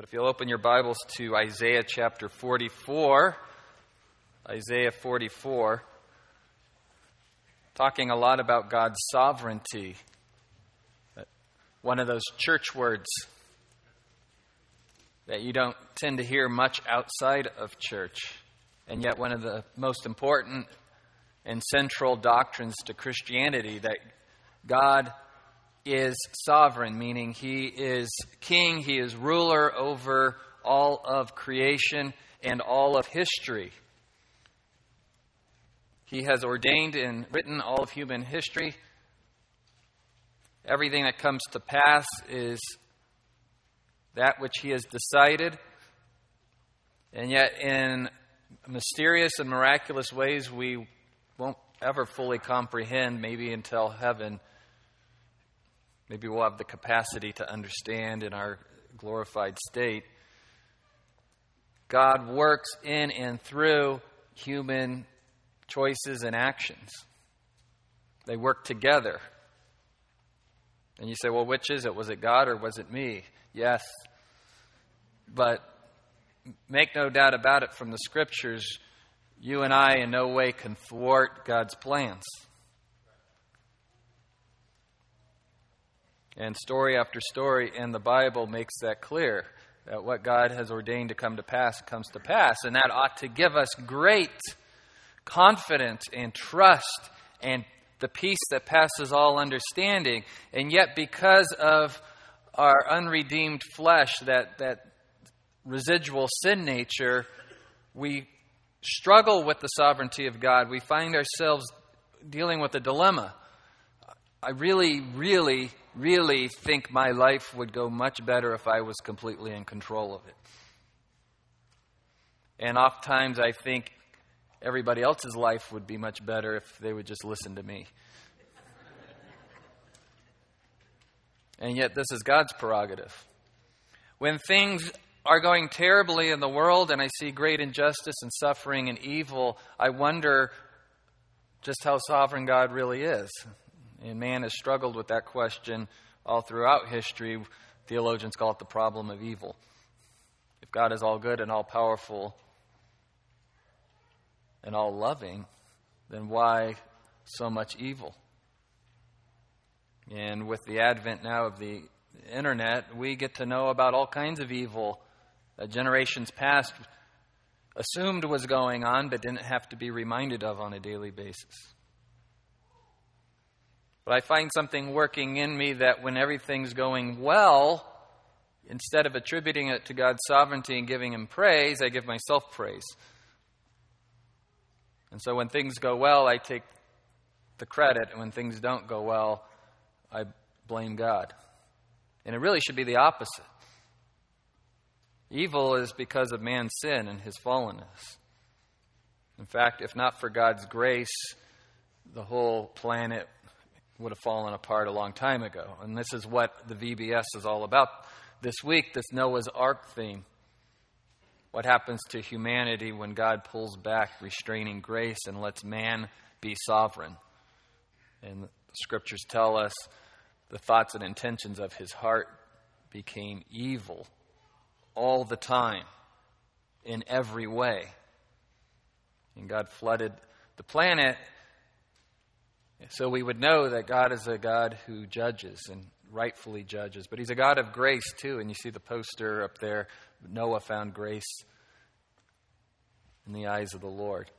But if you'll open your Bibles to Isaiah chapter 44, Isaiah 44, talking a lot about God's sovereignty. One of those church words that you don't tend to hear much outside of church, and yet one of the most important and central doctrines to Christianity that God is sovereign, meaning He is king, He is ruler over all of creation and all of history. He has ordained and written all of human history. Everything that comes to pass is that which He has decided. And yet, in mysterious and miraculous ways, we won't ever fully comprehend, maybe until heaven Maybe we'll have the capacity to understand in our glorified state. God works in and through human choices and actions. They work together. And you say, well, which is it? Was it God or was it me? Yes. But make no doubt about it from the scriptures, you and I in no way can thwart God's plans. And story after story in the Bible makes that clear that what God has ordained to come to pass comes to pass. And that ought to give us great confidence and trust and the peace that passes all understanding. And yet, because of our unredeemed flesh, that, that residual sin nature, we struggle with the sovereignty of God. We find ourselves dealing with a dilemma. I really, really really think my life would go much better if I was completely in control of it. And oftentimes I think everybody else's life would be much better if they would just listen to me. and yet, this is God's prerogative. When things are going terribly in the world and I see great injustice and suffering and evil, I wonder just how sovereign God really is. And man has struggled with that question all throughout history. Theologians call it the problem of evil. If God is all good and all powerful and all loving, then why so much evil? And with the advent now of the internet, we get to know about all kinds of evil that generations past assumed was going on but didn't have to be reminded of on a daily basis. But I find something working in me that when everything's going well, instead of attributing it to God's sovereignty and giving Him praise, I give myself praise. And so when things go well, I take the credit, and when things don't go well, I blame God. And it really should be the opposite. Evil is because of man's sin and his fallenness. In fact, if not for God's grace, the whole planet would have fallen apart a long time ago. And this is what the VBS is all about this week, this Noah's Ark theme. What happens to humanity when God pulls back restraining grace and lets man be sovereign? And the scriptures tell us the thoughts and intentions of his heart became evil all the time, in every way. And God flooded the planet so we would know that God is a God who judges and rightfully judges, but He's a God of grace too. And you see the poster up there Noah found grace in the eyes of the Lord.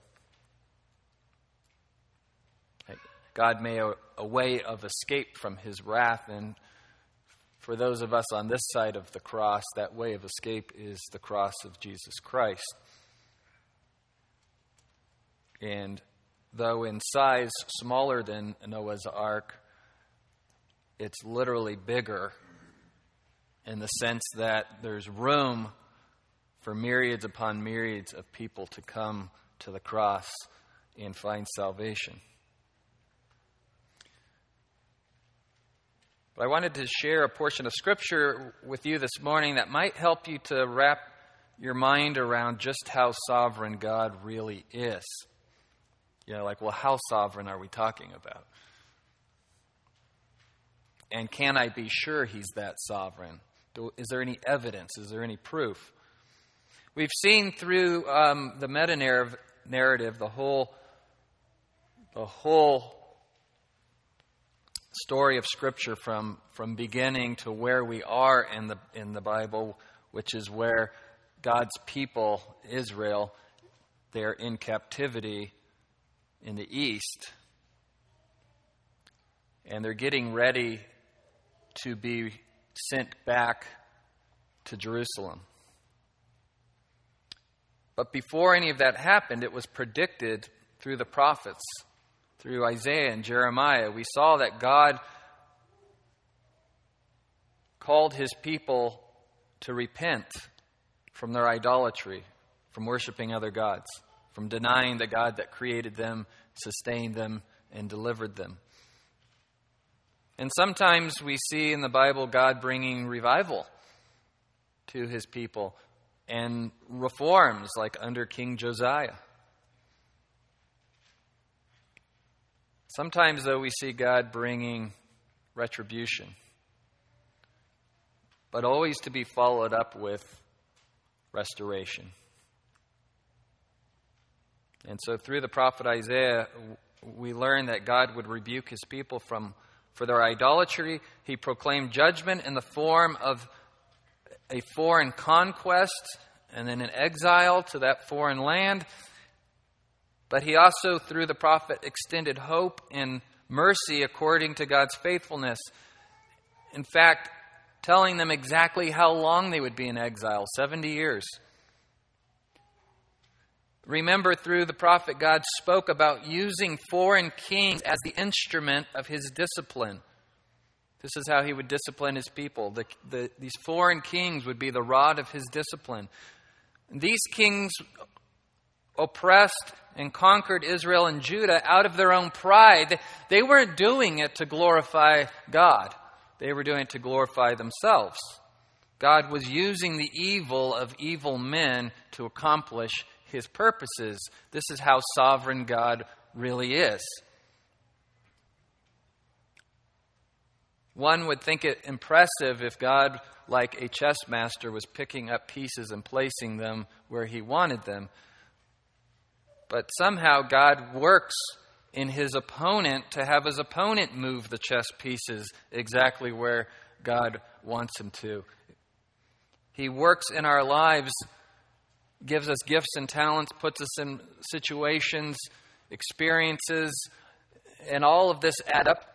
God made a, a way of escape from His wrath, and for those of us on this side of the cross, that way of escape is the cross of Jesus Christ. And though in size smaller than Noah's ark, it's literally bigger in the sense that there's room for myriads upon myriads of people to come to the cross and find salvation. But I wanted to share a portion of Scripture with you this morning that might help you to wrap your mind around just how sovereign God really is. You know, like, well, how sovereign are we talking about? And can I be sure he's that sovereign? Is there any evidence? Is there any proof? We've seen through um, the meta narrative the whole, the whole story of Scripture from, from beginning to where we are in the, in the Bible, which is where God's people, Israel, they're in captivity in the east. And they're getting ready to be sent back to Jerusalem. But before any of that happened, it was predicted through the prophets, through Isaiah and Jeremiah. We saw that God called his people to repent from their idolatry, from worshiping other gods, from denying the God that created them, sustained them, and delivered them. And sometimes we see in the Bible God bringing revival to his people and reforms like under King Josiah. Sometimes, though, we see God bringing retribution, but always to be followed up with restoration. And so, through the prophet Isaiah, we learn that God would rebuke his people from, for their idolatry. He proclaimed judgment in the form of a foreign conquest and then an exile to that foreign land. But he also, through the prophet, extended hope and mercy according to God's faithfulness. In fact, telling them exactly how long they would be in exile 70 years. Remember, through the prophet, God spoke about using foreign kings as the instrument of his discipline. This is how he would discipline his people. The, the, these foreign kings would be the rod of his discipline. These kings oppressed and conquered Israel and Judah out of their own pride. They weren't doing it to glorify God, they were doing it to glorify themselves. God was using the evil of evil men to accomplish his purposes. This is how sovereign God really is. One would think it impressive if God, like a chess master, was picking up pieces and placing them where he wanted them. But somehow God works in his opponent to have his opponent move the chess pieces exactly where God wants him to. He works in our lives, gives us gifts and talents, puts us in situations, experiences, and all of this add up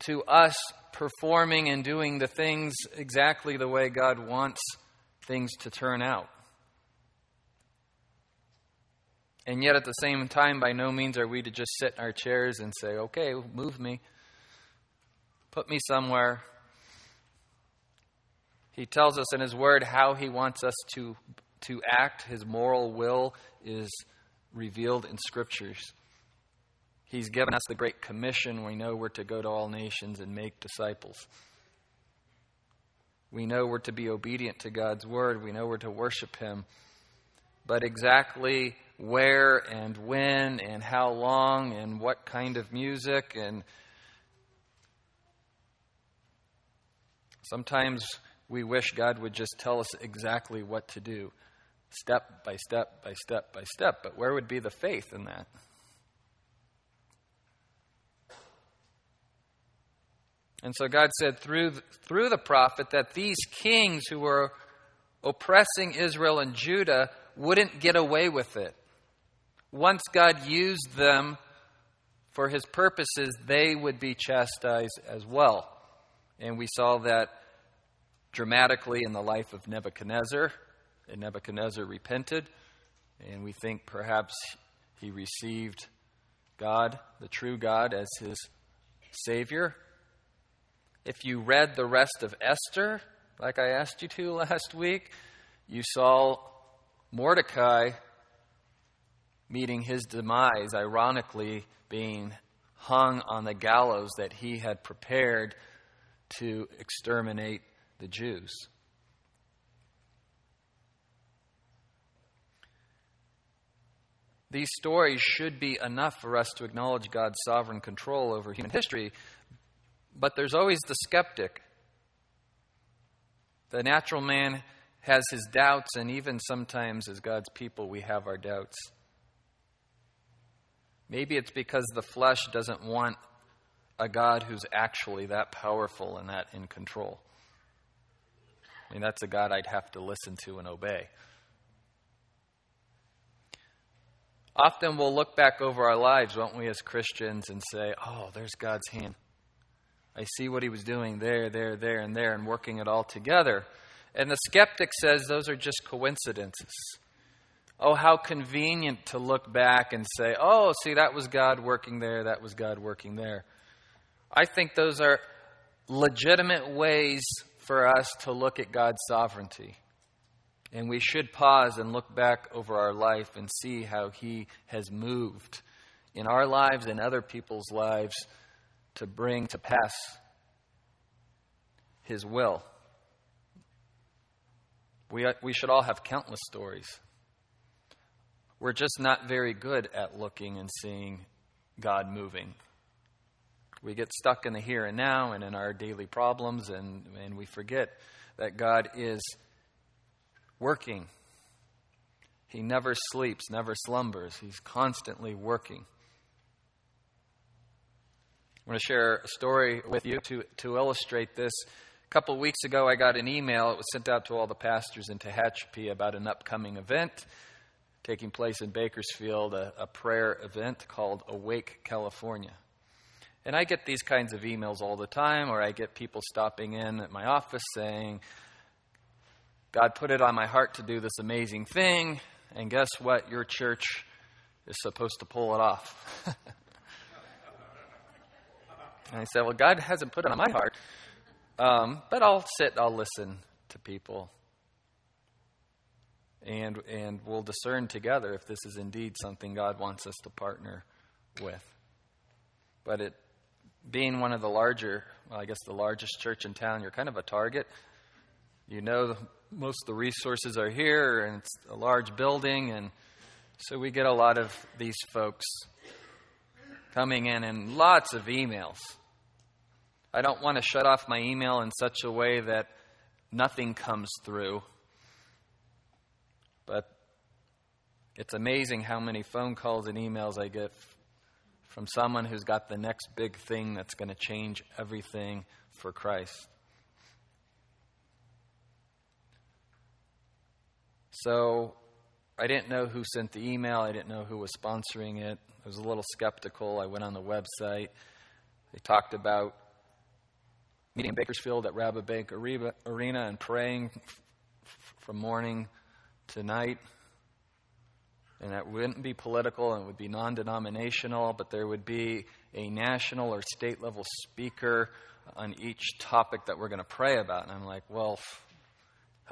to us performing and doing the things exactly the way God wants things to turn out. And yet, at the same time, by no means are we to just sit in our chairs and say, okay, move me, put me somewhere. He tells us in His Word how He wants us to, to act. His moral will is revealed in Scriptures. He's given us the Great Commission. We know we're to go to all nations and make disciples. We know we're to be obedient to God's word. We know we're to worship Him. But exactly where and when and how long and what kind of music and sometimes we wish God would just tell us exactly what to do, step by step by step by step. But where would be the faith in that? And so God said through, through the prophet that these kings who were oppressing Israel and Judah wouldn't get away with it. Once God used them for his purposes, they would be chastised as well. And we saw that dramatically in the life of Nebuchadnezzar. And Nebuchadnezzar repented, and we think perhaps he received God, the true God, as his Savior. If you read the rest of Esther, like I asked you to last week, you saw Mordecai meeting his demise, ironically, being hung on the gallows that he had prepared to exterminate the Jews. These stories should be enough for us to acknowledge God's sovereign control over human history, but there's always the skeptic The natural man has his doubts, and even sometimes as God's people, we have our doubts. Maybe it's because the flesh doesn't want a God who's actually that powerful and that in control. I mean, that's a God I'd have to listen to and obey. Often we'll look back over our lives, won't we, as Christians, and say, oh, there's God's hand. I see what he was doing there, there, there, and there, and working it all together. And the skeptic says those are just coincidences. Oh, how convenient to look back and say, oh, see, that was God working there, that was God working there. I think those are legitimate ways for us to look at God's sovereignty. And we should pause and look back over our life and see how He has moved in our lives and other people's lives to bring to pass His will. We, we should all have countless stories. We're just not very good at looking and seeing God moving. We get stuck in the here and now and in our daily problems, and, and we forget that God is working. He never sleeps, never slumbers. He's constantly working. I want to share a story with you to, to illustrate this. A couple of weeks ago, I got an email. It was sent out to all the pastors in Tehachapi about an upcoming event taking place in Bakersfield, a, a prayer event called Awake California. And I get these kinds of emails all the time, or I get people stopping in at my office saying, God put it on my heart to do this amazing thing, and guess what? Your church is supposed to pull it off. and I said, Well, God hasn't put it on my heart, um, but I'll sit, I'll listen to people. And, and we'll discern together if this is indeed something God wants us to partner with. But it, being one of the larger, well, I guess the largest church in town, you're kind of a target. You know most of the resources are here, and it's a large building, and so we get a lot of these folks coming in and lots of emails. I don't want to shut off my email in such a way that nothing comes through. But it's amazing how many phone calls and emails I get from someone who's got the next big thing that's going to change everything for Christ. So I didn't know who sent the email. I didn't know who was sponsoring it. I was a little skeptical. I went on the website. They talked about meeting in Bakersfield at Rabobank Arena and praying from morning to night. And that wouldn't be political and it would be non denominational, but there would be a national or state level speaker on each topic that we're going to pray about. And I'm like, well,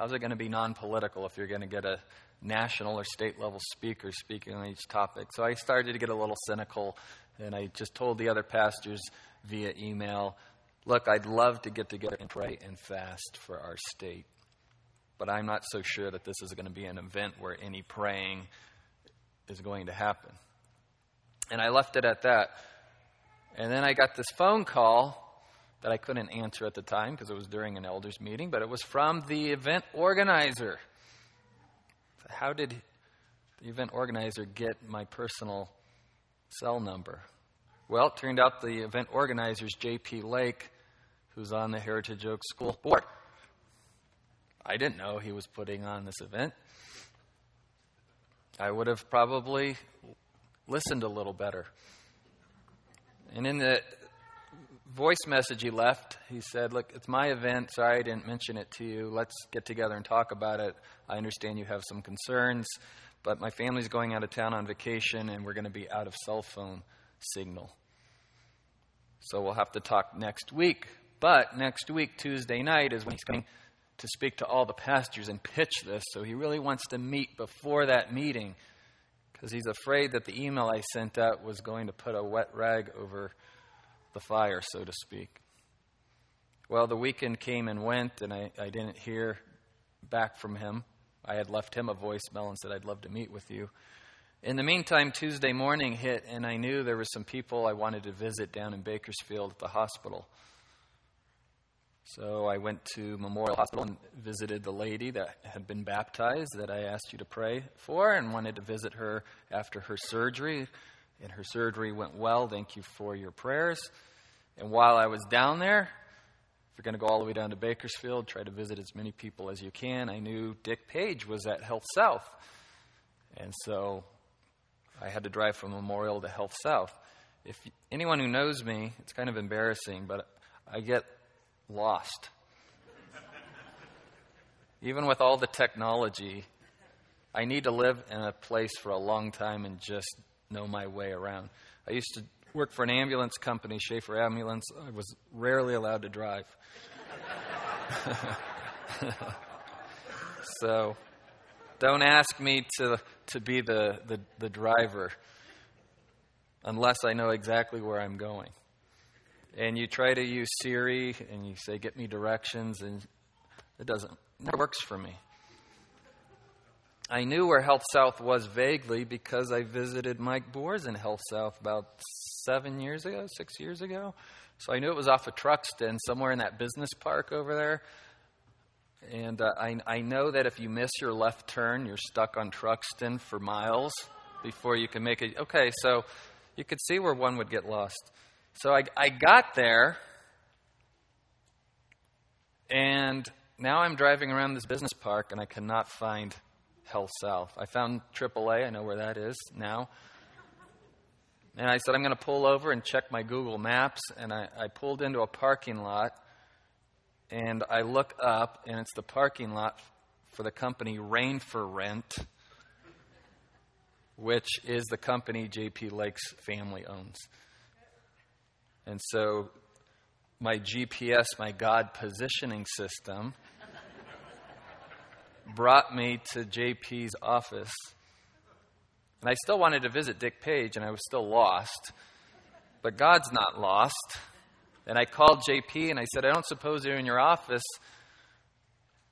How's it going to be non political if you're going to get a national or state level speaker speaking on each topic? So I started to get a little cynical, and I just told the other pastors via email look, I'd love to get together and pray and fast for our state, but I'm not so sure that this is going to be an event where any praying is going to happen. And I left it at that. And then I got this phone call that I couldn't answer at the time because it was during an elders meeting, but it was from the event organizer. How did the event organizer get my personal cell number? Well, it turned out the event organizer is J.P. Lake, who's on the Heritage Oak School board. I didn't know he was putting on this event. I would have probably listened a little better. And in the voice message he left, he said, Look, it's my event. Sorry I didn't mention it to you. Let's get together and talk about it. I understand you have some concerns, but my family's going out of town on vacation and we're going to be out of cell phone signal. So we'll have to talk next week. But next week, Tuesday night, is when he's coming to speak to all the pastors and pitch this. So he really wants to meet before that meeting because he's afraid that the email I sent out was going to put a wet rag over the fire, so to speak. Well, the weekend came and went, and I, I didn't hear back from him. I had left him a voicemail and said, I'd love to meet with you. In the meantime, Tuesday morning hit, and I knew there were some people I wanted to visit down in Bakersfield at the hospital. So I went to Memorial Hospital and visited the lady that had been baptized that I asked you to pray for and wanted to visit her after her surgery. And her surgery went well. Thank you for your prayers. And while I was down there, if you're going to go all the way down to Bakersfield, try to visit as many people as you can. I knew Dick Page was at Health South. And so I had to drive from Memorial to Health South. If anyone who knows me, it's kind of embarrassing, but I get lost. Even with all the technology, I need to live in a place for a long time and just know my way around. I used to work for an ambulance company, Schaefer Ambulance. I was rarely allowed to drive. so don't ask me to, to be the, the, the driver unless I know exactly where I'm going and you try to use Siri and you say, get me directions, and it doesn't, it works for me. I knew where Health South was vaguely because I visited Mike Boers in Health South about seven years ago, six years ago. So I knew it was off of Truxtun, somewhere in that business park over there. And uh, I, I know that if you miss your left turn, you're stuck on Truxtun for miles before you can make it. Okay, so you could see where one would get lost. So I, I got there, and now I'm driving around this business park, and I cannot find Health South. I found AAA, I know where that is now. And I said, I'm going to pull over and check my Google Maps. And I, I pulled into a parking lot, and I look up, and it's the parking lot for the company Rain for Rent, which is the company JP Lake's family owns. And so my GPS, my God positioning system, brought me to JP's office. And I still wanted to visit Dick Page, and I was still lost. But God's not lost. And I called JP and I said, I don't suppose you're in your office.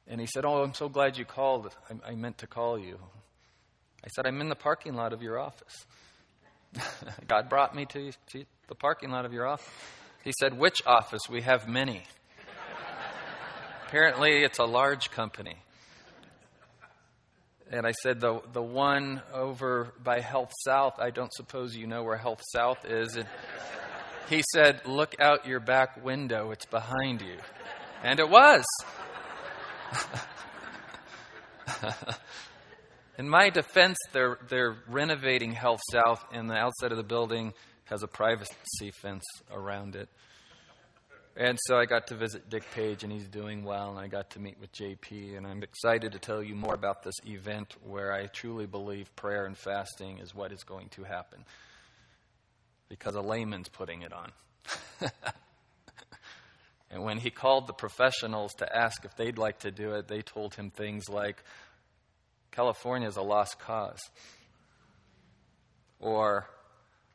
And he said, Oh, I'm so glad you called. I, I meant to call you. I said, I'm in the parking lot of your office. God brought me to, to the parking lot of your office. He said, Which office? We have many. Apparently, it's a large company. And I said, the, the one over by Health South, I don't suppose you know where Health South is. And he said, Look out your back window, it's behind you. And it was. In my defense, they're, they're renovating Health South, and the outside of the building has a privacy fence around it. And so I got to visit Dick Page, and he's doing well, and I got to meet with JP, and I'm excited to tell you more about this event where I truly believe prayer and fasting is what is going to happen. Because a layman's putting it on. and when he called the professionals to ask if they'd like to do it, they told him things like, California is a lost cause. Or,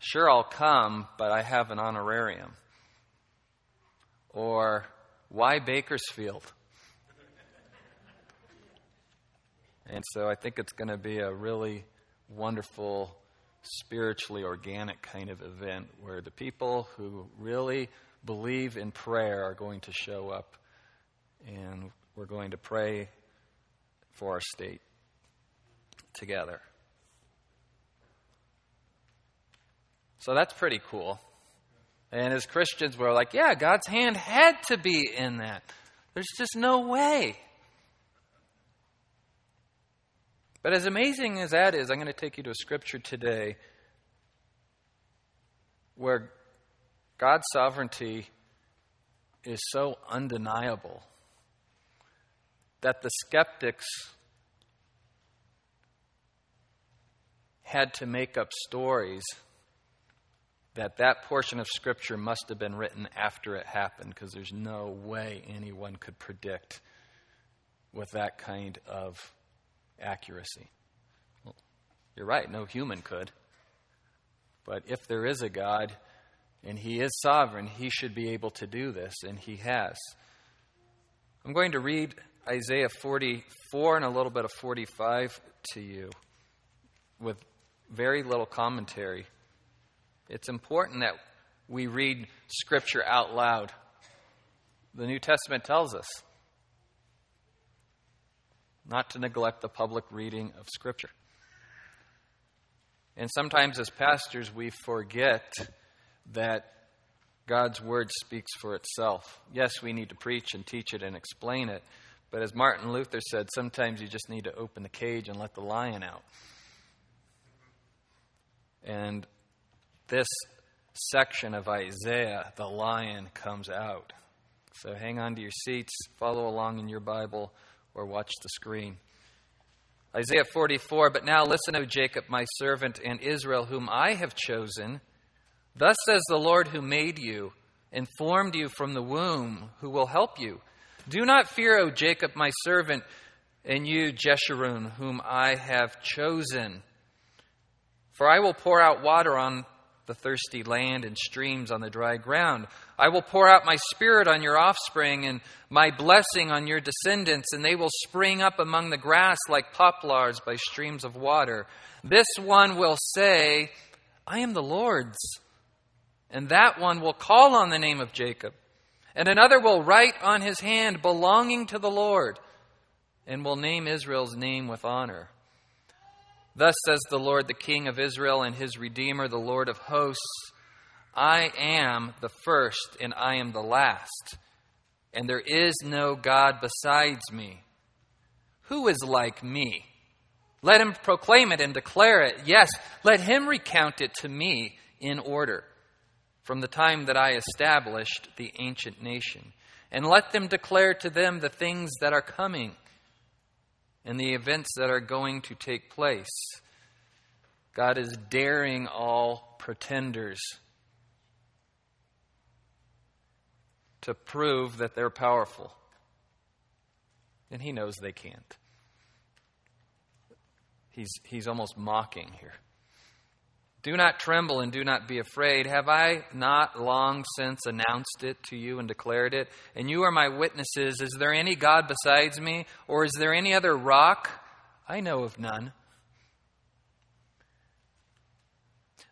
sure, I'll come, but I have an honorarium. Or, why Bakersfield? And so I think it's going to be a really wonderful, spiritually organic kind of event where the people who really believe in prayer are going to show up and we're going to pray for our state together. So that's pretty cool. And as Christians, we're like, yeah, God's hand had to be in that. There's just no way. But as amazing as that is, I'm going to take you to a scripture today where God's sovereignty is so undeniable that the skeptics had to make up stories that that portion of scripture must have been written after it happened because there's no way anyone could predict with that kind of accuracy. Well, you're right, no human could. But if there is a God and he is sovereign, he should be able to do this, and he has. I'm going to read Isaiah 44 and a little bit of 45 to you with very little commentary. It's important that we read Scripture out loud. the New Testament tells us not to neglect the public reading of Scripture. And sometimes, as pastors, we forget that God's Word speaks for itself. Yes, we need to preach and teach it and explain it, but as Martin Luther said, sometimes you just need to open the cage and let the lion out. And this section of Isaiah, the lion comes out. So hang on to your seats, follow along in your Bible, or watch the screen. Isaiah 44 But now listen, O Jacob, my servant, and Israel, whom I have chosen. Thus says the Lord who made you, and formed you from the womb, who will help you. Do not fear, O Jacob, my servant, and you, Jeshurun, whom I have chosen. For I will pour out water on the thirsty land and streams on the dry ground. I will pour out my spirit on your offspring and my blessing on your descendants, and they will spring up among the grass like poplars by streams of water. This one will say, I am the Lord's. And that one will call on the name of Jacob. And another will write on his hand, belonging to the Lord, and will name Israel's name with honor. Thus says the Lord, the King of Israel and his Redeemer, the Lord of hosts I am the first and I am the last, and there is no God besides me. Who is like me? Let him proclaim it and declare it. Yes, let him recount it to me in order from the time that I established the ancient nation. And let them declare to them the things that are coming and the events that are going to take place. God is daring all pretenders to prove that they're powerful. And he knows they can't. He's, he's almost mocking here. Do not tremble and do not be afraid. Have I not long since announced it to you and declared it? And you are my witnesses. Is there any God besides me? Or is there any other rock? I know of none.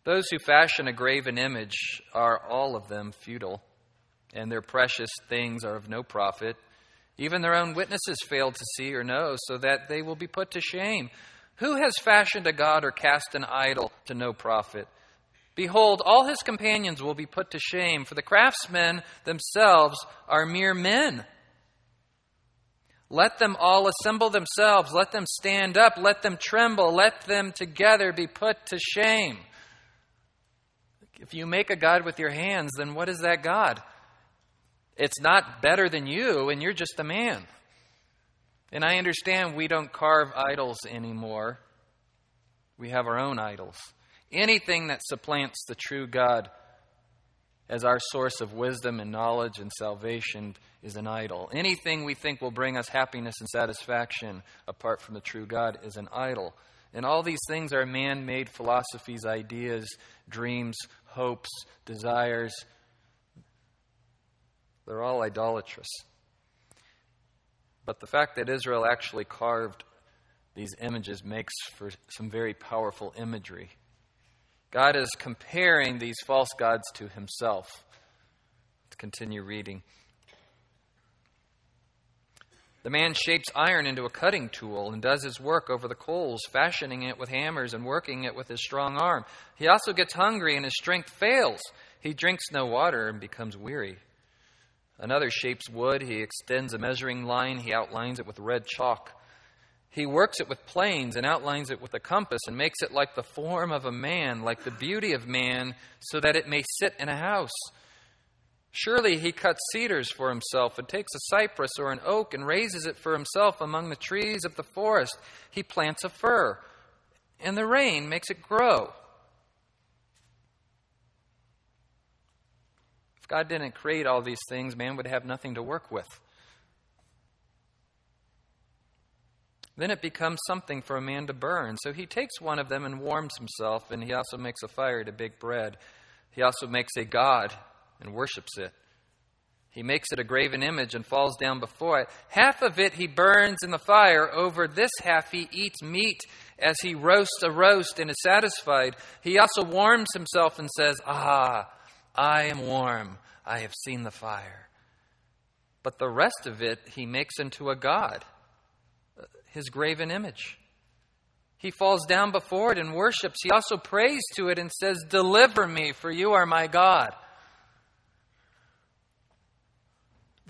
Those who fashion a graven image are all of them futile, and their precious things are of no profit. Even their own witnesses fail to see or know, so that they will be put to shame. Who has fashioned a god or cast an idol to no profit? Behold, all his companions will be put to shame, for the craftsmen themselves are mere men. Let them all assemble themselves. Let them stand up. Let them tremble. Let them together be put to shame. If you make a God with your hands, then what is that God? It's not better than you, and you're just a man. And I understand we don't carve idols anymore. We have our own idols. Anything that supplants the true God as our source of wisdom and knowledge and salvation is an idol. Anything we think will bring us happiness and satisfaction apart from the true God is an idol. And all these things are man made philosophies, ideas, dreams, hopes, desires. They're all idolatrous. But the fact that Israel actually carved these images makes for some very powerful imagery. God is comparing these false gods to himself. Let's continue reading. The man shapes iron into a cutting tool and does his work over the coals, fashioning it with hammers and working it with his strong arm. He also gets hungry and his strength fails. He drinks no water and becomes weary. Another shapes wood. He extends a measuring line. He outlines it with red chalk. He works it with planes and outlines it with a compass and makes it like the form of a man, like the beauty of man, so that it may sit in a house. Surely he cuts cedars for himself and takes a cypress or an oak and raises it for himself among the trees of the forest. He plants a fir, and the rain makes it grow. God didn't create all these things, man would have nothing to work with. Then it becomes something for a man to burn. So he takes one of them and warms himself, and he also makes a fire to bake bread. He also makes a god and worships it. He makes it a graven image and falls down before it. Half of it he burns in the fire. Over this half he eats meat as he roasts a roast and is satisfied. He also warms himself and says, Ah, I am warm. I have seen the fire. but the rest of it he makes into a god, his graven image. He falls down before it and worships. He also prays to it and says, Deliver me, for you are my God.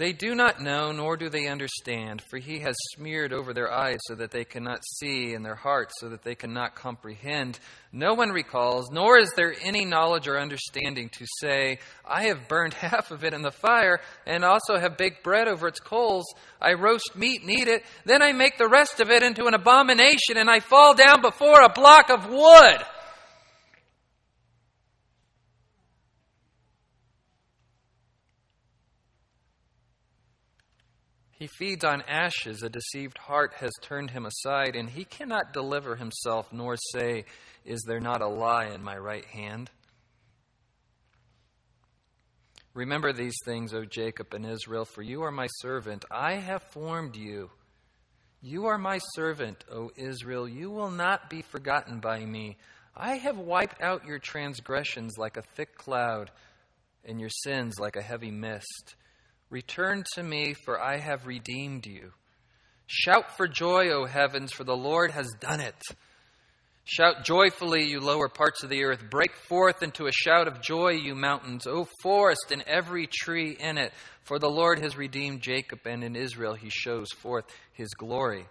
They do not know, nor do they understand, for he has smeared over their eyes so that they cannot see, and their hearts so that they cannot comprehend. No one recalls, nor is there any knowledge or understanding to say, I have burned half of it in the fire, and also have baked bread over its coals. I roast meat and eat it, then I make the rest of it into an abomination, and I fall down before a block of wood. He feeds on ashes. A deceived heart has turned him aside, and he cannot deliver himself, nor say, Is there not a lie in my right hand? Remember these things, O Jacob and Israel, for you are my servant. I have formed you. You are my servant, O Israel. You will not be forgotten by me. I have wiped out your transgressions like a thick cloud, and your sins like a heavy mist. Return to me, for I have redeemed you. Shout for joy, O heavens, for the Lord has done it. Shout joyfully, you lower parts of the earth. Break forth into a shout of joy, you mountains. O forest and every tree in it. For the Lord has redeemed Jacob, and in Israel he shows forth his glory.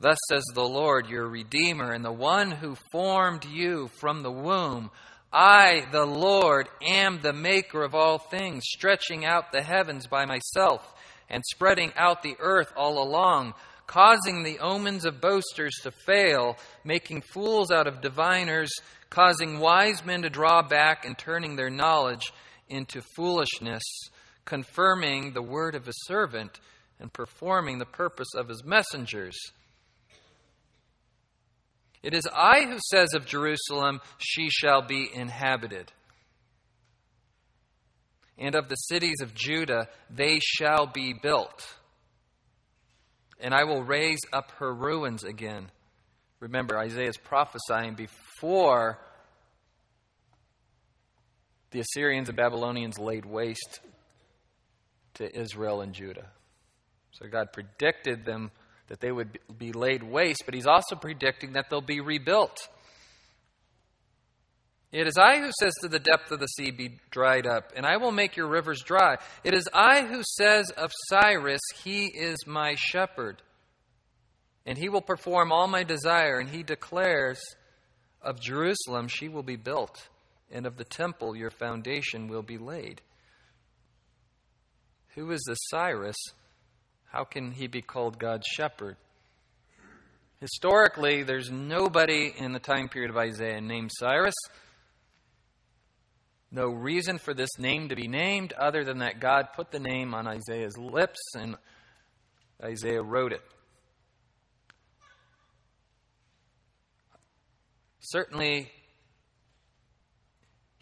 Thus says the Lord, your Redeemer, and the one who formed you from the womb. I, the Lord, am the maker of all things, stretching out the heavens by myself, and spreading out the earth all along, causing the omens of boasters to fail, making fools out of diviners, causing wise men to draw back, and turning their knowledge into foolishness, confirming the word of his servant, and performing the purpose of his messengers. It is I who says of Jerusalem, She shall be inhabited. And of the cities of Judah, they shall be built. And I will raise up her ruins again. Remember, Isaiah is prophesying before the Assyrians and Babylonians laid waste to Israel and Judah. So God predicted them that they would be laid waste, but he's also predicting that they'll be rebuilt. It is I who says to the depth of the sea, Be dried up, and I will make your rivers dry. It is I who says of Cyrus, He is my shepherd, and he will perform all my desire. And he declares of Jerusalem, She will be built, and of the temple, your foundation will be laid. Who is this Cyrus? How can he be called God's shepherd? Historically, there's nobody in the time period of Isaiah named Cyrus. No reason for this name to be named other than that God put the name on Isaiah's lips and Isaiah wrote it. Certainly,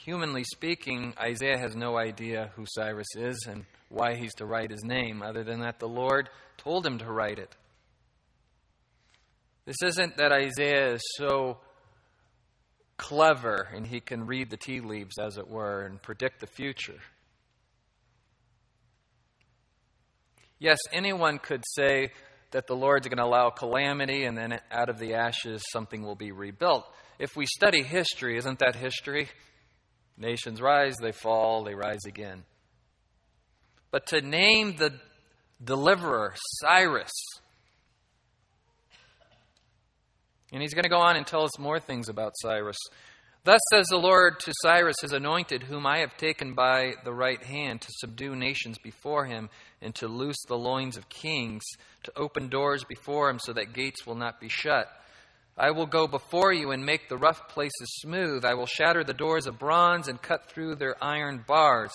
humanly speaking, Isaiah has no idea who Cyrus is and why he's to write his name, other than that the Lord told him to write it. This isn't that Isaiah is so clever and he can read the tea leaves, as it were, and predict the future. Yes, anyone could say that the Lord's going to allow calamity and then out of the ashes something will be rebuilt. If we study history, isn't that history? Nations rise, they fall, they rise again but to name the deliverer, Cyrus. And he's going to go on and tell us more things about Cyrus. Thus says the Lord to Cyrus, his anointed, whom I have taken by the right hand to subdue nations before him, and to loose the loins of kings, to open doors before him so that gates will not be shut. I will go before you and make the rough places smooth. I will shatter the doors of bronze and cut through their iron bars.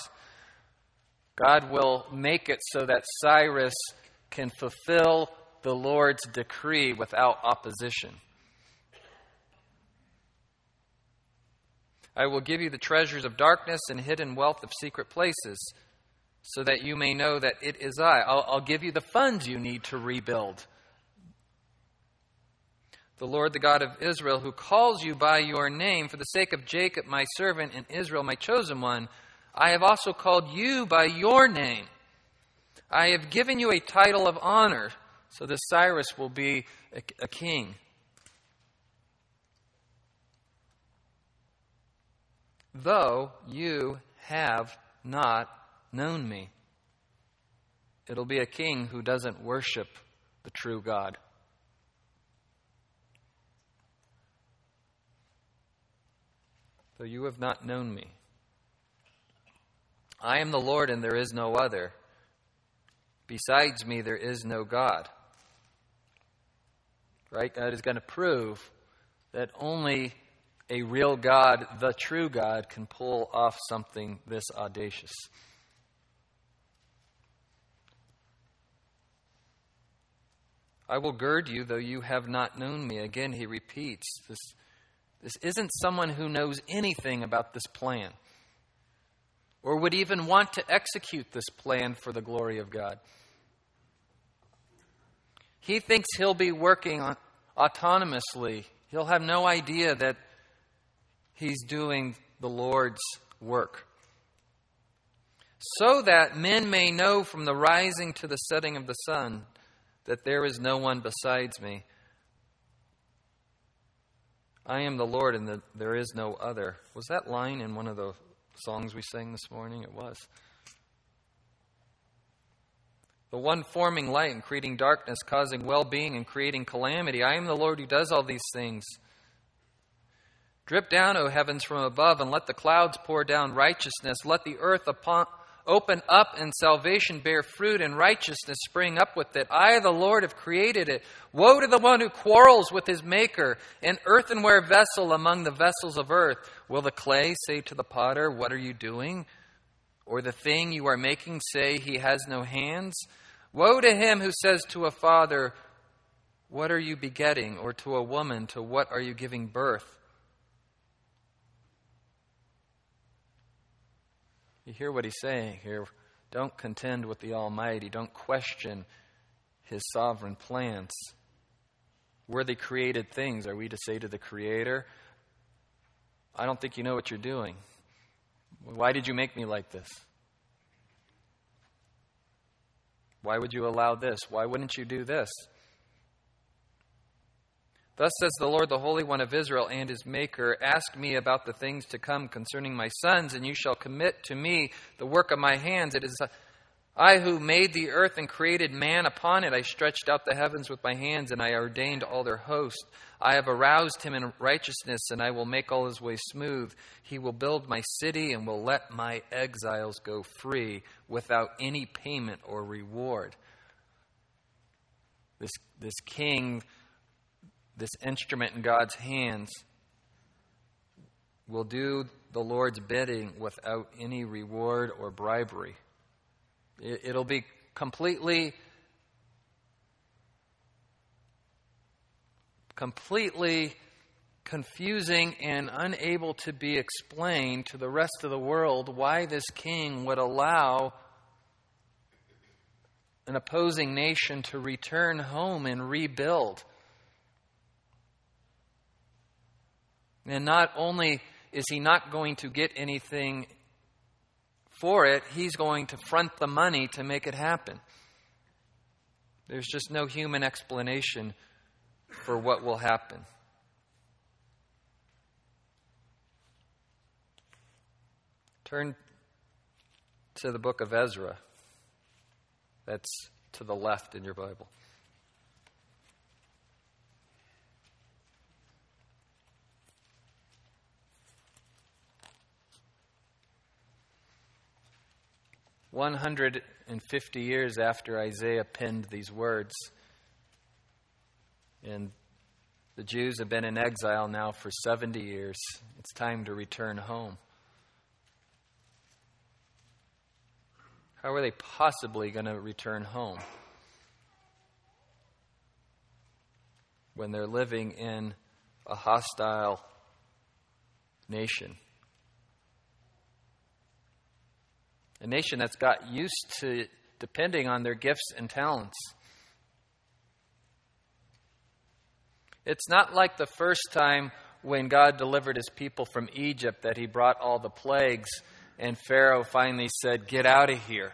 God will make it so that Cyrus can fulfill the Lord's decree without opposition. I will give you the treasures of darkness and hidden wealth of secret places, so that you may know that it is I. I'll, I'll give you the funds you need to rebuild. The Lord, the God of Israel, who calls you by your name, for the sake of Jacob, my servant, and Israel, my chosen one, I have also called you by your name. I have given you a title of honor. So this Cyrus will be a, a king. Though you have not known me. It'll be a king who doesn't worship the true God. Though you have not known me. I am the Lord, and there is no other. Besides me, there is no God. Right? God is going to prove that only a real God, the true God, can pull off something this audacious. I will gird you, though you have not known me. Again, he repeats this, this isn't someone who knows anything about this plan or would even want to execute this plan for the glory of God. He thinks he'll be working autonomously. He'll have no idea that he's doing the Lord's work. So that men may know from the rising to the setting of the sun that there is no one besides me. I am the Lord and the, there is no other. Was that line in one of the songs we sang this morning? It was. The one forming light and creating darkness, causing well being and creating calamity. I am the Lord who does all these things. Drip down, O heavens, from above, and let the clouds pour down righteousness. Let the earth upon, open up and salvation bear fruit and righteousness spring up with it. I, the Lord, have created it. Woe to the one who quarrels with his maker, an earthenware vessel among the vessels of earth. Will the clay say to the potter, What are you doing? Or the thing you are making say, He has no hands? Woe to him who says to a father, What are you begetting? Or to a woman, To what are you giving birth? You hear what he's saying here. Don't contend with the Almighty. Don't question his sovereign plans. We're the created things. Are we to say to the Creator, I don't think you know what you're doing? Why did you make me like this? Why would you allow this? Why wouldn't you do this? Thus says the Lord, the Holy One of Israel and his Maker Ask me about the things to come concerning my sons, and you shall commit to me the work of my hands. It is I who made the earth and created man upon it. I stretched out the heavens with my hands, and I ordained all their host. I have aroused him in righteousness, and I will make all his way smooth. He will build my city and will let my exiles go free without any payment or reward. This, this king this instrument in God's hands will do the Lord's bidding without any reward or bribery. It'll be completely, completely confusing and unable to be explained to the rest of the world why this king would allow an opposing nation to return home and rebuild. And not only is he not going to get anything for it, he's going to front the money to make it happen. There's just no human explanation for what will happen. Turn to the book of Ezra. That's to the left in your Bible. 150 years after Isaiah penned these words, and the Jews have been in exile now for 70 years. It's time to return home. How are they possibly going to return home when they're living in a hostile nation? A nation that's got used to depending on their gifts and talents. It's not like the first time when God delivered his people from Egypt that he brought all the plagues and Pharaoh finally said, Get out of here.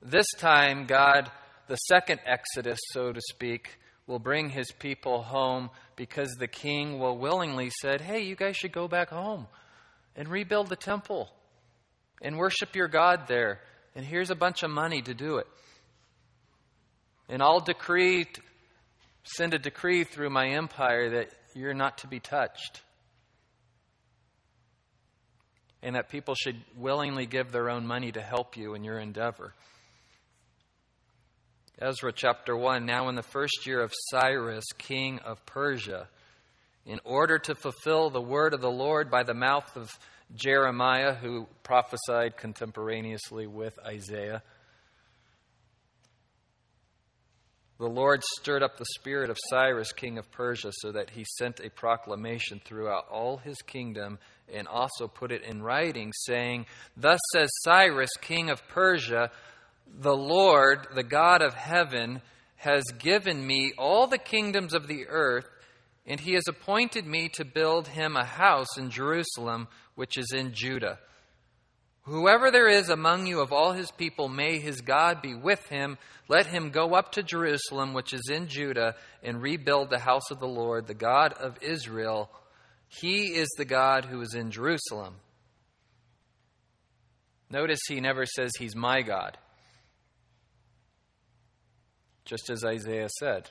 This time, God, the second Exodus, so to speak, will bring his people home because the king will willingly said, "Hey, you guys should go back home and rebuild the temple and worship your God there. And here's a bunch of money to do it. And I'll decree send a decree through my empire that you're not to be touched." And that people should willingly give their own money to help you in your endeavor. Ezra chapter 1 Now, in the first year of Cyrus, king of Persia, in order to fulfill the word of the Lord by the mouth of Jeremiah, who prophesied contemporaneously with Isaiah, the Lord stirred up the spirit of Cyrus, king of Persia, so that he sent a proclamation throughout all his kingdom and also put it in writing, saying, Thus says Cyrus, king of Persia, the Lord, the God of heaven, has given me all the kingdoms of the earth, and he has appointed me to build him a house in Jerusalem, which is in Judah. Whoever there is among you of all his people, may his God be with him. Let him go up to Jerusalem, which is in Judah, and rebuild the house of the Lord, the God of Israel. He is the God who is in Jerusalem. Notice he never says he's my God just as Isaiah said,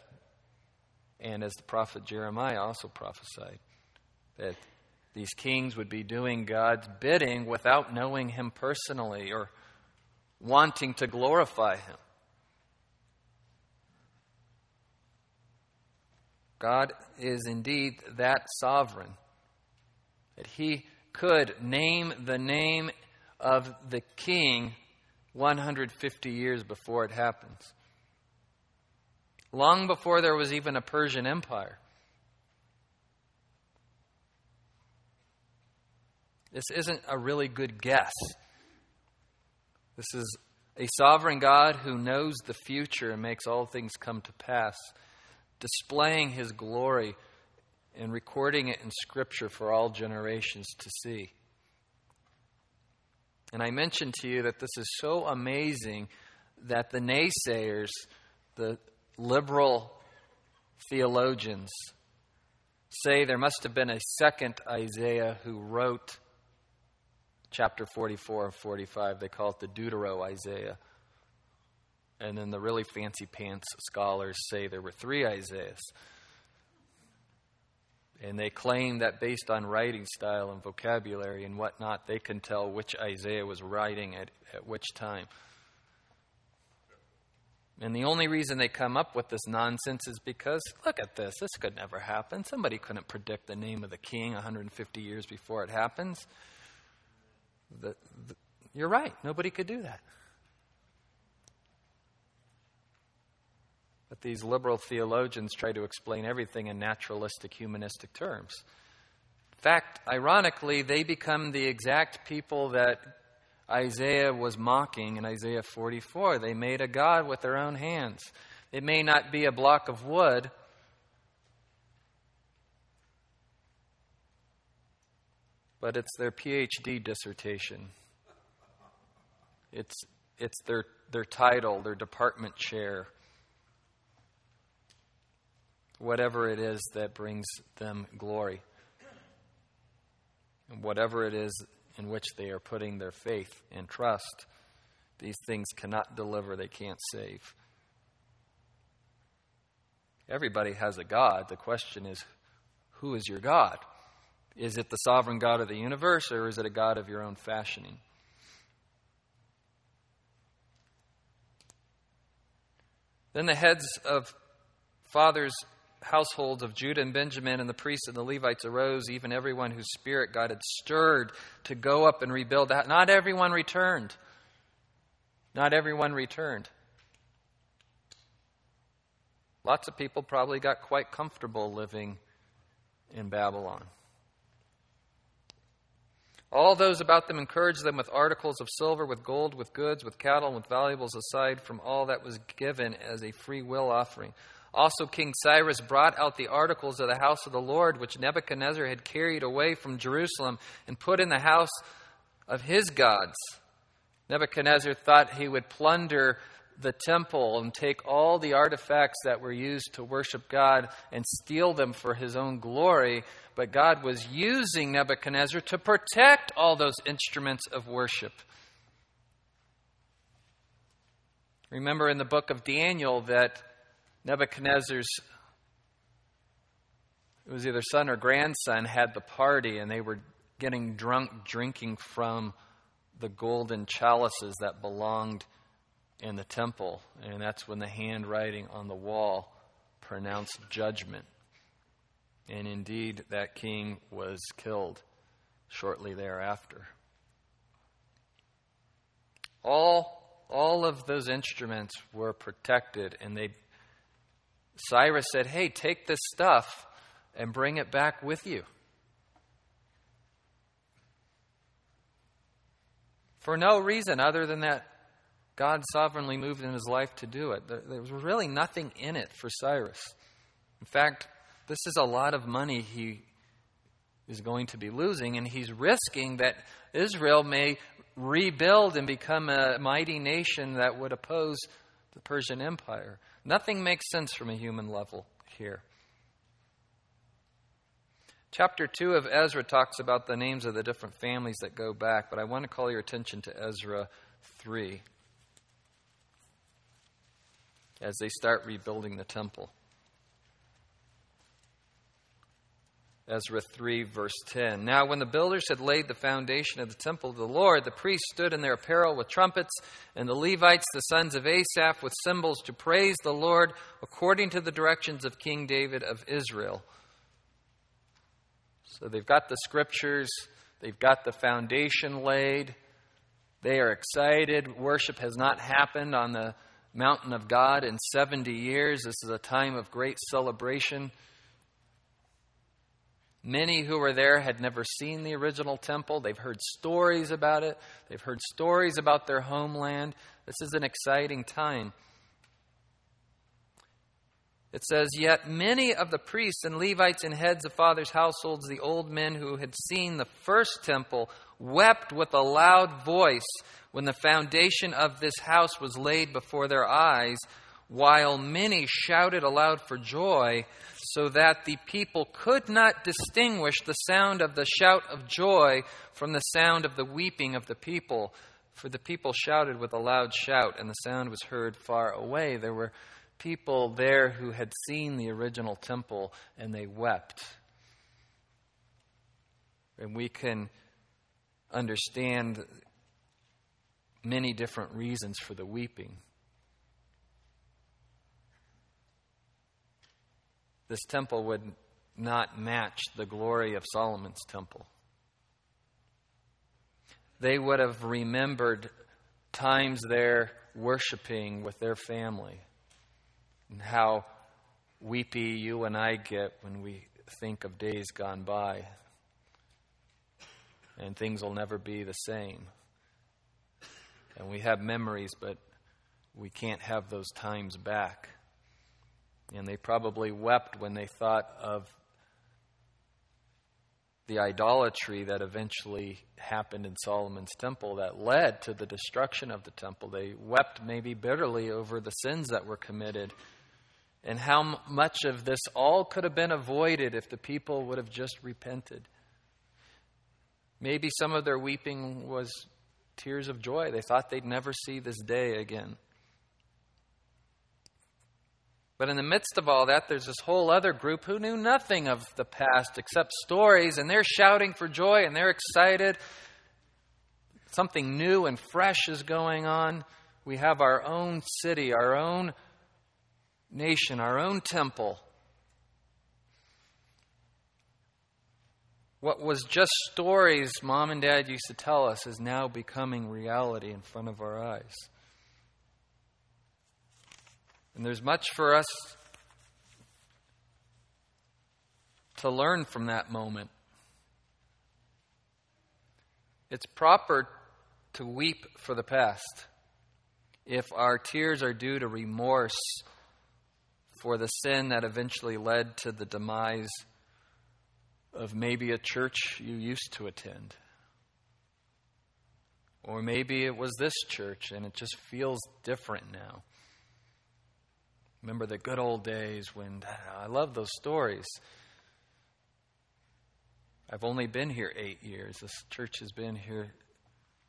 and as the prophet Jeremiah also prophesied, that these kings would be doing God's bidding without knowing Him personally or wanting to glorify Him. God is indeed that sovereign, that He could name the name of the king 150 years before it happens long before there was even a Persian Empire. This isn't a really good guess. This is a sovereign God who knows the future and makes all things come to pass, displaying his glory and recording it in Scripture for all generations to see. And I mentioned to you that this is so amazing that the naysayers, the liberal theologians say there must have been a second Isaiah who wrote chapter 44 and 45. They call it the Deutero Isaiah. And then the really fancy pants scholars say there were three Isaiahs. And they claim that based on writing style and vocabulary and whatnot, they can tell which Isaiah was writing at, at which time. And the only reason they come up with this nonsense is because, look at this, this could never happen. Somebody couldn't predict the name of the king 150 years before it happens. The, the, you're right, nobody could do that. But these liberal theologians try to explain everything in naturalistic, humanistic terms. In fact, ironically, they become the exact people that Isaiah was mocking in Isaiah 44. They made a God with their own hands. It may not be a block of wood, but it's their PhD dissertation. It's, it's their, their title, their department chair, whatever it is that brings them glory. Whatever it is in which they are putting their faith and trust. These things cannot deliver, they can't save. Everybody has a God. The question is, who is your God? Is it the sovereign God of the universe, or is it a God of your own fashioning? Then the heads of fathers households of Judah and Benjamin, and the priests and the Levites arose, even everyone whose spirit God had stirred to go up and rebuild house. Not everyone returned. Not everyone returned. Lots of people probably got quite comfortable living in Babylon. All those about them encouraged them with articles of silver, with gold, with goods, with cattle, and with valuables aside from all that was given as a free will offering. Also, King Cyrus brought out the articles of the house of the Lord, which Nebuchadnezzar had carried away from Jerusalem and put in the house of his gods. Nebuchadnezzar thought he would plunder the temple and take all the artifacts that were used to worship God and steal them for his own glory. But God was using Nebuchadnezzar to protect all those instruments of worship. Remember in the book of Daniel that Nebuchadnezzar's it was either son or grandson had the party and they were getting drunk drinking from the golden chalices that belonged in the temple. And that's when the handwriting on the wall pronounced judgment. And indeed, that king was killed shortly thereafter. All, all of those instruments were protected, and they Cyrus said, Hey, take this stuff and bring it back with you. For no reason other than that God sovereignly moved in his life to do it. There was really nothing in it for Cyrus. In fact, this is a lot of money he is going to be losing, and he's risking that Israel may rebuild and become a mighty nation that would oppose the Persian Empire. Nothing makes sense from a human level here. Chapter 2 of Ezra talks about the names of the different families that go back, but I want to call your attention to Ezra 3 as they start rebuilding the temple. Ezra 3, verse 10. Now, when the builders had laid the foundation of the temple of the Lord, the priests stood in their apparel with trumpets, and the Levites, the sons of Asaph, with cymbals to praise the Lord according to the directions of King David of Israel. So they've got the scriptures, they've got the foundation laid, they are excited. Worship has not happened on the mountain of God in 70 years. This is a time of great celebration. Many who were there had never seen the original temple. They've heard stories about it, they've heard stories about their homeland. This is an exciting time. It says, Yet many of the priests and Levites and heads of fathers' households, the old men who had seen the first temple, wept with a loud voice when the foundation of this house was laid before their eyes, while many shouted aloud for joy, so that the people could not distinguish the sound of the shout of joy from the sound of the weeping of the people. For the people shouted with a loud shout, and the sound was heard far away. There were people there who had seen the original temple, and they wept. And we can understand many different reasons for the weeping. This temple would not match the glory of Solomon's temple. They would have remembered times there worshiping with their family and how weepy you and I get when we think of days gone by and things will never be the same. And we have memories, but we can't have those times back. And they probably wept when they thought of the idolatry that eventually happened in Solomon's temple that led to the destruction of the temple. They wept maybe bitterly over the sins that were committed and how much of this all could have been avoided if the people would have just repented. Maybe some of their weeping was tears of joy. They thought they'd never see this day again. But in the midst of all that, there's this whole other group who knew nothing of the past except stories, and they're shouting for joy and they're excited. Something new and fresh is going on. We have our own city, our own nation, our own temple. What was just stories mom and dad used to tell us is now becoming reality in front of our eyes. And there's much for us to learn from that moment. It's proper to weep for the past if our tears are due to remorse for the sin that eventually led to the demise of maybe a church you used to attend. Or maybe it was this church and it just feels different now. Remember the good old days when I love those stories. I've only been here eight years. This church has been here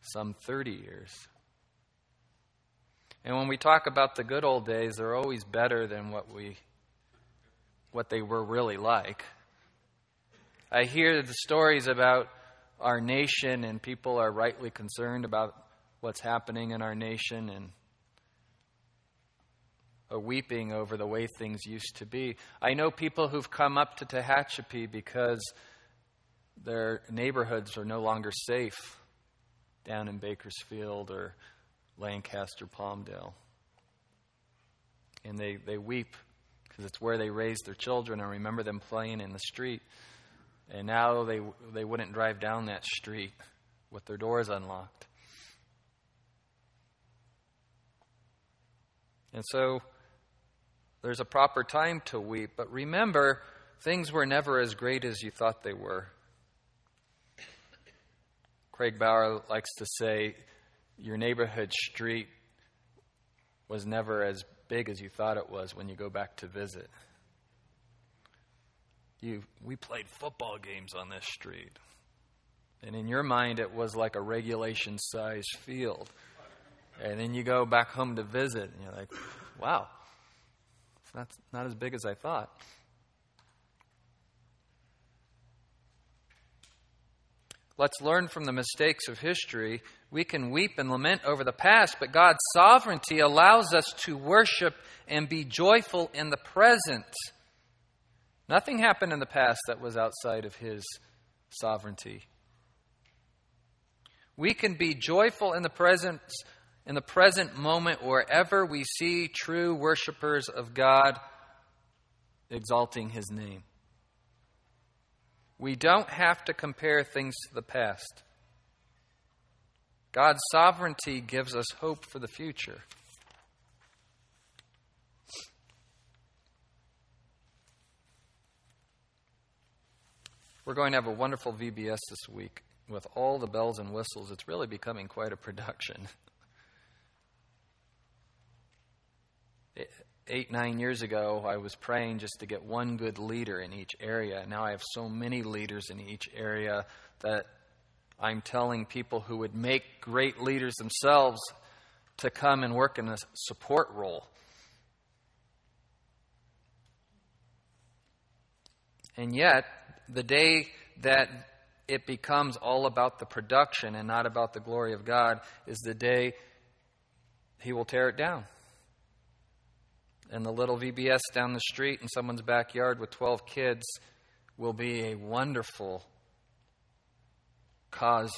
some 30 years. And when we talk about the good old days, they're always better than what we what they were really like. I hear the stories about our nation and people are rightly concerned about what's happening in our nation and are weeping over the way things used to be. I know people who've come up to Tehachapi because their neighborhoods are no longer safe down in Bakersfield or Lancaster, Palmdale. And they, they weep because it's where they raised their children and remember them playing in the street. And now they, they wouldn't drive down that street with their doors unlocked. And so there's a proper time to weep, but remember, things were never as great as you thought they were. Craig Bauer likes to say, Your neighborhood street was never as big as you thought it was when you go back to visit. You, we played football games on this street. And in your mind, it was like a regulation size field. And then you go back home to visit, and you're like, wow, it's not, not as big as I thought. Let's learn from the mistakes of history. We can weep and lament over the past, but God's sovereignty allows us to worship and be joyful in the present. Nothing happened in the past that was outside of His sovereignty. We can be joyful in the present in the present moment wherever we see true worshipers of God exalting his name. We don't have to compare things to the past. God's sovereignty gives us hope for the future. We're going to have a wonderful VBS this week with all the bells and whistles. It's really becoming quite a production. Eight, nine years ago, I was praying just to get one good leader in each area. Now I have so many leaders in each area that I'm telling people who would make great leaders themselves to come and work in a support role. And yet, the day that it becomes all about the production and not about the glory of God is the day He will tear it down. And the little VBS down the street in someone's backyard with 12 kids will be a wonderful cause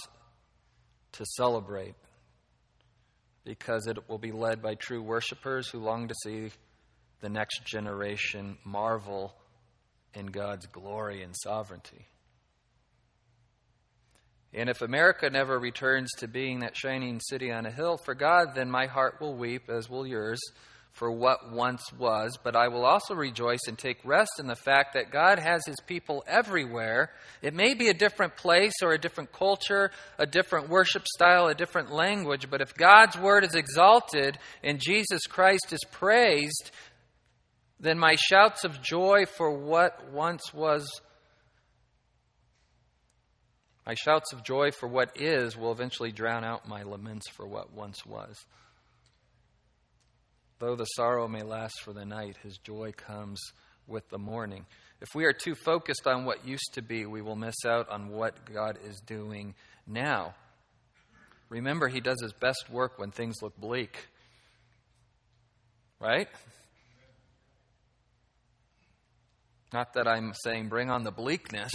to celebrate because it will be led by true worshipers who long to see the next generation marvel in God's glory and sovereignty. And if America never returns to being that shining city on a hill for God, then my heart will weep, as will yours, for what once was. But I will also rejoice and take rest in the fact that God has his people everywhere. It may be a different place or a different culture, a different worship style, a different language, but if God's word is exalted and Jesus Christ is praised, then my shouts of joy for what once was, my shouts of joy for what is, will eventually drown out my laments for what once was. Though the sorrow may last for the night, his joy comes with the morning. If we are too focused on what used to be, we will miss out on what God is doing now. Remember, he does his best work when things look bleak. Right? Not that I'm saying bring on the bleakness,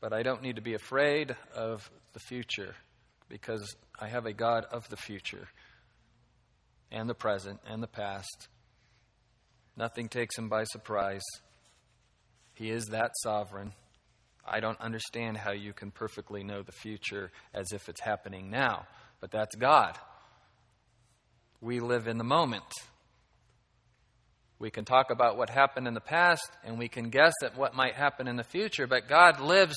but I don't need to be afraid of the future because I have a God of the future and the present and the past. Nothing takes him by surprise. He is that sovereign. I don't understand how you can perfectly know the future as if it's happening now, but that's God. We live in the moment. We can talk about what happened in the past and we can guess at what might happen in the future, but God lives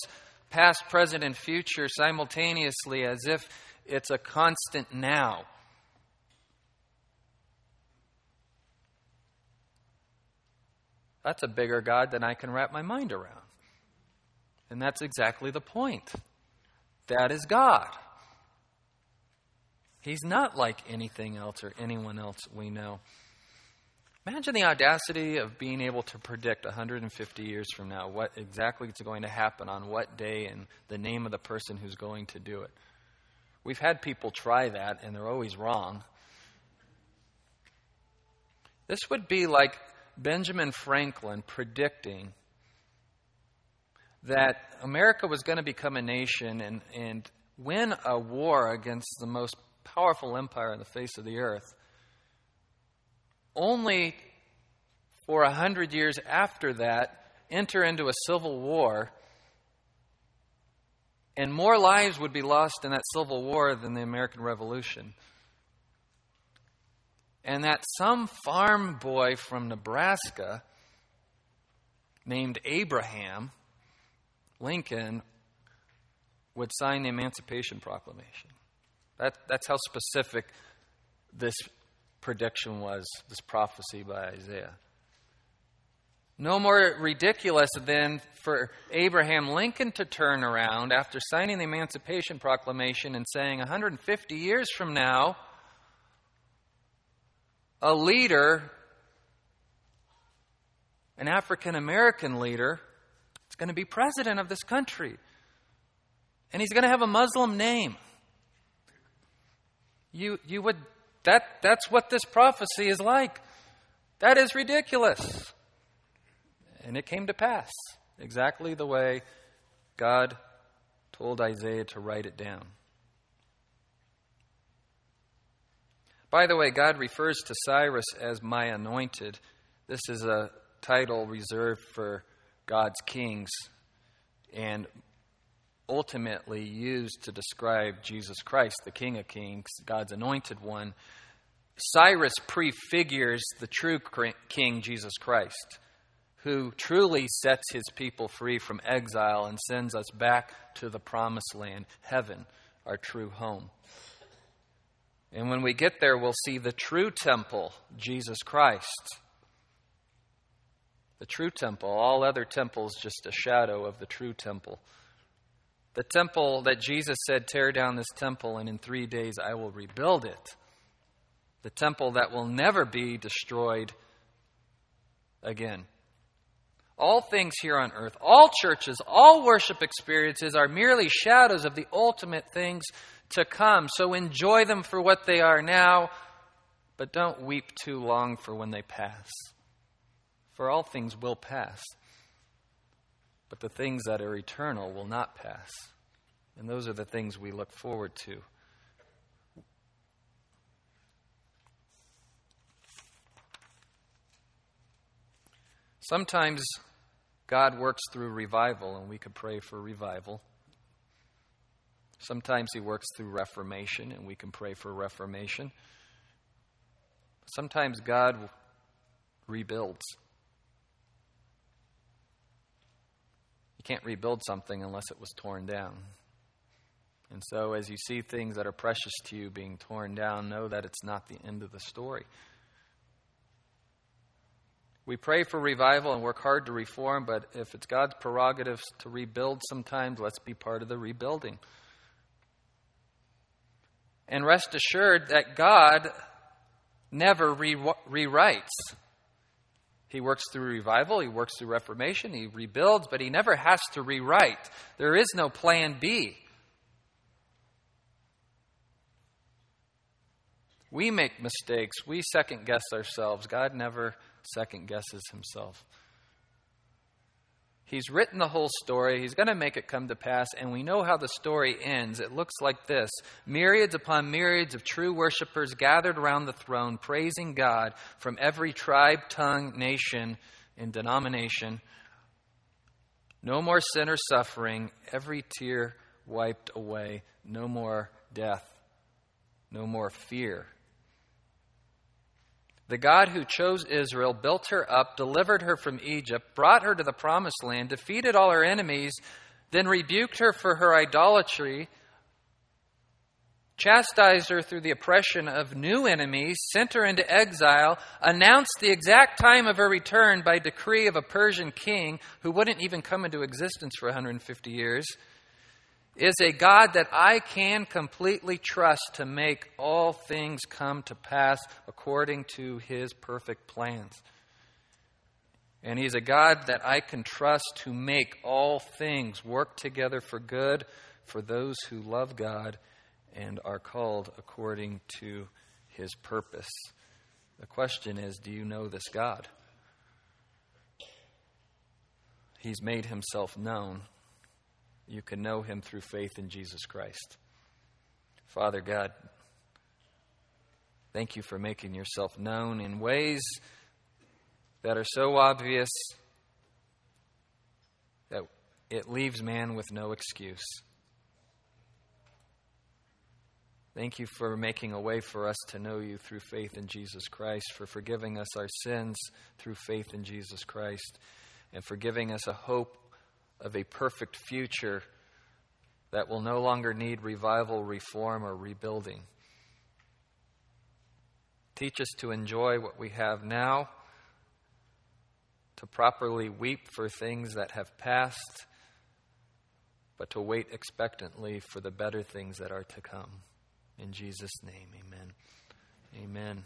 past, present, and future simultaneously as if it's a constant now. That's a bigger God than I can wrap my mind around. And that's exactly the point. That is God. He's not like anything else or anyone else we know. Imagine the audacity of being able to predict 150 years from now what exactly is going to happen on what day and the name of the person who's going to do it. We've had people try that, and they're always wrong. This would be like Benjamin Franklin predicting that America was going to become a nation and, and win a war against the most powerful empire on the face of the earth, only for a hundred years after that enter into a civil war, and more lives would be lost in that civil war than the American Revolution and that some farm boy from Nebraska named Abraham Lincoln would sign the Emancipation Proclamation. That, that's how specific this prediction was, this prophecy by Isaiah. No more ridiculous than for Abraham Lincoln to turn around after signing the Emancipation Proclamation and saying, 150 years from now, a leader, an African American leader, is going to be president of this country. And he's going to have a Muslim name. You, you would, that, that's what this prophecy is like. That is ridiculous. And it came to pass exactly the way God told Isaiah to write it down. By the way, God refers to Cyrus as my anointed. This is a title reserved for God's kings and ultimately used to describe Jesus Christ, the King of Kings, God's anointed one. Cyrus prefigures the true King, Jesus Christ, who truly sets his people free from exile and sends us back to the promised land, heaven, our true home. And when we get there, we'll see the true temple, Jesus Christ. The true temple. All other temples just a shadow of the true temple. The temple that Jesus said, Tear down this temple, and in three days I will rebuild it. The temple that will never be destroyed again. All things here on earth, all churches, all worship experiences are merely shadows of the ultimate things to come. So enjoy them for what they are now, but don't weep too long for when they pass. For all things will pass, but the things that are eternal will not pass. And those are the things we look forward to. Sometimes God works through revival, and we could pray for revival. Sometimes He works through reformation, and we can pray for reformation. Sometimes God rebuilds. Can't rebuild something unless it was torn down. And so, as you see things that are precious to you being torn down, know that it's not the end of the story. We pray for revival and work hard to reform, but if it's God's prerogative to rebuild sometimes, let's be part of the rebuilding. And rest assured that God never re- rewrites. He works through revival, he works through reformation, he rebuilds, but he never has to rewrite. There is no plan B. We make mistakes, we second guess ourselves. God never second guesses himself. He's written the whole story. He's going to make it come to pass, and we know how the story ends. It looks like this Myriads upon myriads of true worshippers gathered around the throne, praising God from every tribe, tongue, nation, and denomination. No more sin or suffering, every tear wiped away. No more death, no more fear. The God who chose Israel built her up, delivered her from Egypt, brought her to the promised land, defeated all her enemies, then rebuked her for her idolatry, chastised her through the oppression of new enemies, sent her into exile, announced the exact time of her return by decree of a Persian king who wouldn't even come into existence for 150 years, is a God that I can completely trust to make all things come to pass according to his perfect plans. And he's a God that I can trust to make all things work together for good for those who love God and are called according to his purpose. The question is do you know this God? He's made himself known. You can know him through faith in Jesus Christ. Father God, thank you for making yourself known in ways that are so obvious that it leaves man with no excuse. Thank you for making a way for us to know you through faith in Jesus Christ, for forgiving us our sins through faith in Jesus Christ, and for giving us a hope of a perfect future that will no longer need revival, reform, or rebuilding. Teach us to enjoy what we have now, to properly weep for things that have passed, but to wait expectantly for the better things that are to come. In Jesus' name, amen. Amen.